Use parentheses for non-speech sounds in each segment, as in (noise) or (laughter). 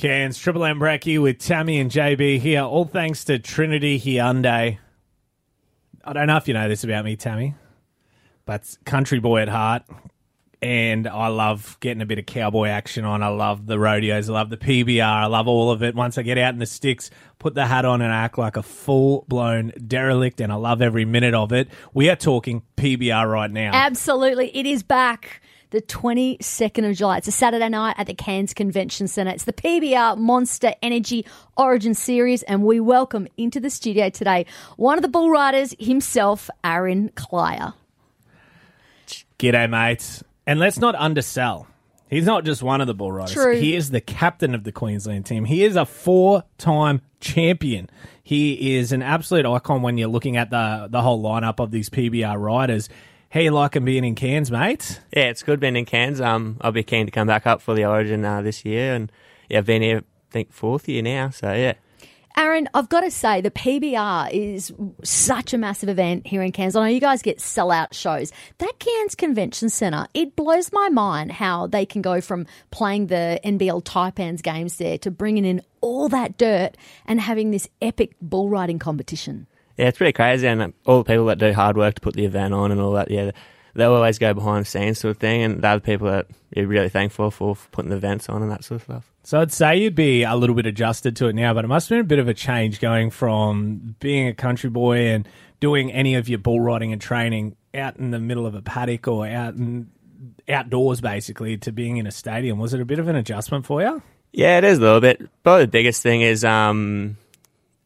Cairns, Triple M Bracky with Tammy and JB here. All thanks to Trinity Hyundai. I don't know if you know this about me, Tammy, but country boy at heart. And I love getting a bit of cowboy action on. I love the rodeos. I love the PBR. I love all of it. Once I get out in the sticks, put the hat on and act like a full blown derelict. And I love every minute of it. We are talking PBR right now. Absolutely. It is back the 22nd of July. It's a Saturday night at the Cairns Convention Centre. It's the PBR Monster Energy Origin Series, and we welcome into the studio today one of the bull riders himself, Aaron Kleier. G'day, mates. And let's not undersell. He's not just one of the bull riders. True. He is the captain of the Queensland team. He is a four-time champion. He is an absolute icon when you're looking at the the whole lineup of these PBR riders. How you liking being in Cairns, mate? Yeah, it's good being in Cairns. Um, I'll be keen to come back up for the Origin uh, this year, and yeah, I've been here, I think, fourth year now. So yeah, Aaron, I've got to say, the PBR is such a massive event here in Cairns. I know you guys get sellout shows. That Cairns Convention Centre, it blows my mind how they can go from playing the NBL Taipans games there to bringing in all that dirt and having this epic bull riding competition. Yeah, it's pretty crazy, and all the people that do hard work to put the event on and all that. Yeah, they'll always go behind the scenes sort of thing, and they're the people that you're really thankful for, for putting the events on and that sort of stuff. So I'd say you'd be a little bit adjusted to it now, but it must have been a bit of a change going from being a country boy and doing any of your bull riding and training out in the middle of a paddock or out in, outdoors basically to being in a stadium. Was it a bit of an adjustment for you? Yeah, it is a little bit. Probably the biggest thing is, um,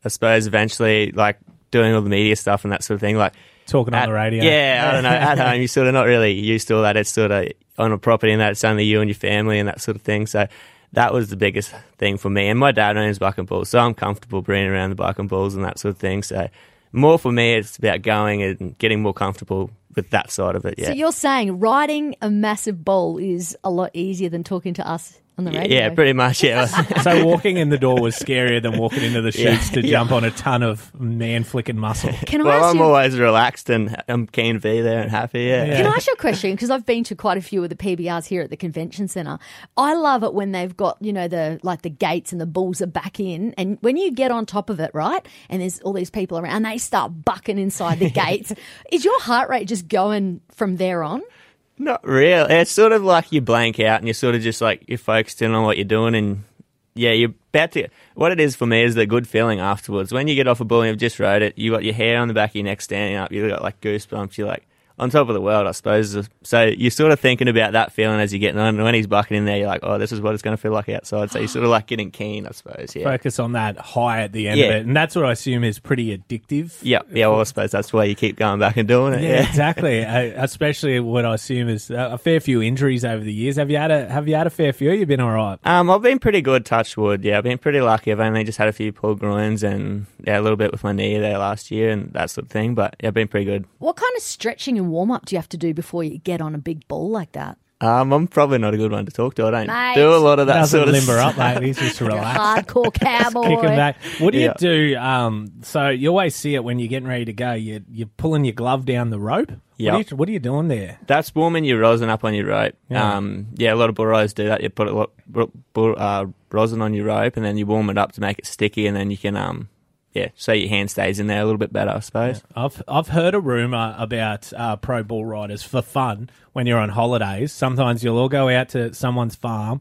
I suppose, eventually, like doing all the media stuff and that sort of thing. Like Talking on the radio. Yeah, I don't know. At home, you're sort of not really used to all that. It's sort of on a property and that it's only you and your family and that sort of thing. So that was the biggest thing for me. And my dad owns Buck and Bulls, so I'm comfortable bringing around the Buck and Bulls and that sort of thing. So more for me, it's about going and getting more comfortable with that side of it. Yeah. So you're saying riding a massive bull is a lot easier than talking to us on the radio? yeah, pretty much. Yeah. (laughs) So walking in the door was scarier than walking into the Yeah. chutes to jump on a ton of man flicking muscle. Can I well, ask I'm you? always relaxed and I'm keen to be there and happy. Yeah. Yeah. Can I ask you a question? Because I've been to quite a few of the PBRs here at the convention centre. I love it when they've got you know the like the gates and the bulls are back in, and when you get on top of it, right? And there's all these people around, and they start bucking inside the (laughs) gates. Is your heart rate just going from there on? Not really. It's sort of like you blank out and you're sort of just like you're focused in on what you're doing and yeah, you're about to. What it is for me is the good feeling afterwards. When you get off a bull and you've just rode it, you got your hair on the back of your neck standing up. You got like goosebumps. You're like on top of the world, I suppose. So you're sort of thinking about that feeling as you're getting on. And when he's bucking in there, you're like, oh, this is what it's going to feel like outside. So you're sort of like getting keen, I suppose. Yeah. Focus on that high at the end Yeah. of it. And that's what I assume is pretty addictive. Yeah, yeah. Well, I suppose that's why you keep going back and doing it. Yeah, Yeah. exactly. (laughs) Uh, especially what I assume is uh, a fair few injuries over the years. Have you had a Have you had a fair few? You've been all right. Um, I've been pretty good, touch wood. Yeah, I've been pretty lucky. I've only just had a few pulled groins and yeah, a little bit with my knee there last year and that sort of thing. But yeah, I've been pretty good. What kind of stretching and warm up do you have to do before you get on a big bull like that? Um, I'm probably not a good one to talk to. I don't Mate. do a lot of that Doesn't sort of limber up, mate. He's (laughs) just relax. Hardcore (laughs) cowboy. Kick 'em back. What do you do? Um, so you always see it when you're getting ready to go. You you're pulling your glove down the rope. Yeah. What, are you, what are you doing there? That's warming your rosin up on your rope. Yeah. Um, yeah, a lot of bull riders do that. You put a lot bu- bull- uh, rosin on your rope and then you warm it up to make it sticky, and then you can um, yeah, so your hand stays in there a little bit better, I suppose. I've I've heard a rumor about uh, pro bull riders for fun when you're on holidays. Sometimes you'll all go out to someone's farm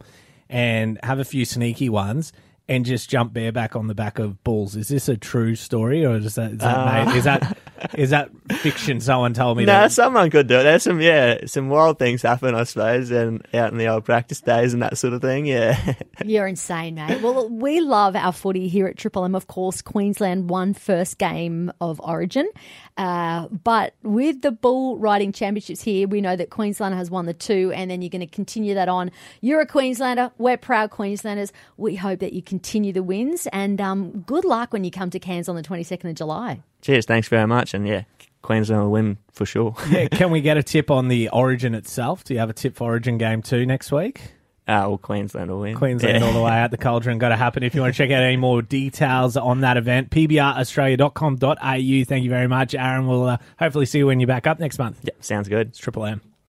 and have a few sneaky ones and just jump bareback on the back of bulls. Is this a true story or is that is that, Uh. made, is that is that fiction? Someone told me No, that. someone could do it. There's some, yeah, some wild things happen, I suppose, and out in the old practice days and that sort of thing. Yeah. (laughs) You're insane, mate. Well, we love our footy here at Triple M. Of course, Queensland won first game of Origin, uh, but with the bull riding championships here, we know that Queensland has won the two, and then you're going to continue that on. You're a Queenslander. We're proud Queenslanders. We hope that you continue the wins, and um, good luck when you come to Cairns on the 22nd of July. Cheers, thanks very much, and yeah, Queensland will win for sure. (laughs) yeah, can we get a tip on the Origin itself? Do you have a tip for Origin game two next week? Uh, well, Queensland will win. Queensland Yeah. all the way out the cauldron. Got to happen. If you want to check out any more details on that event, pbraustralia.com.au. Thank you very much, Aaron. We'll uh, hopefully see you when you're back up next month. Yeah, sounds good. It's Triple M.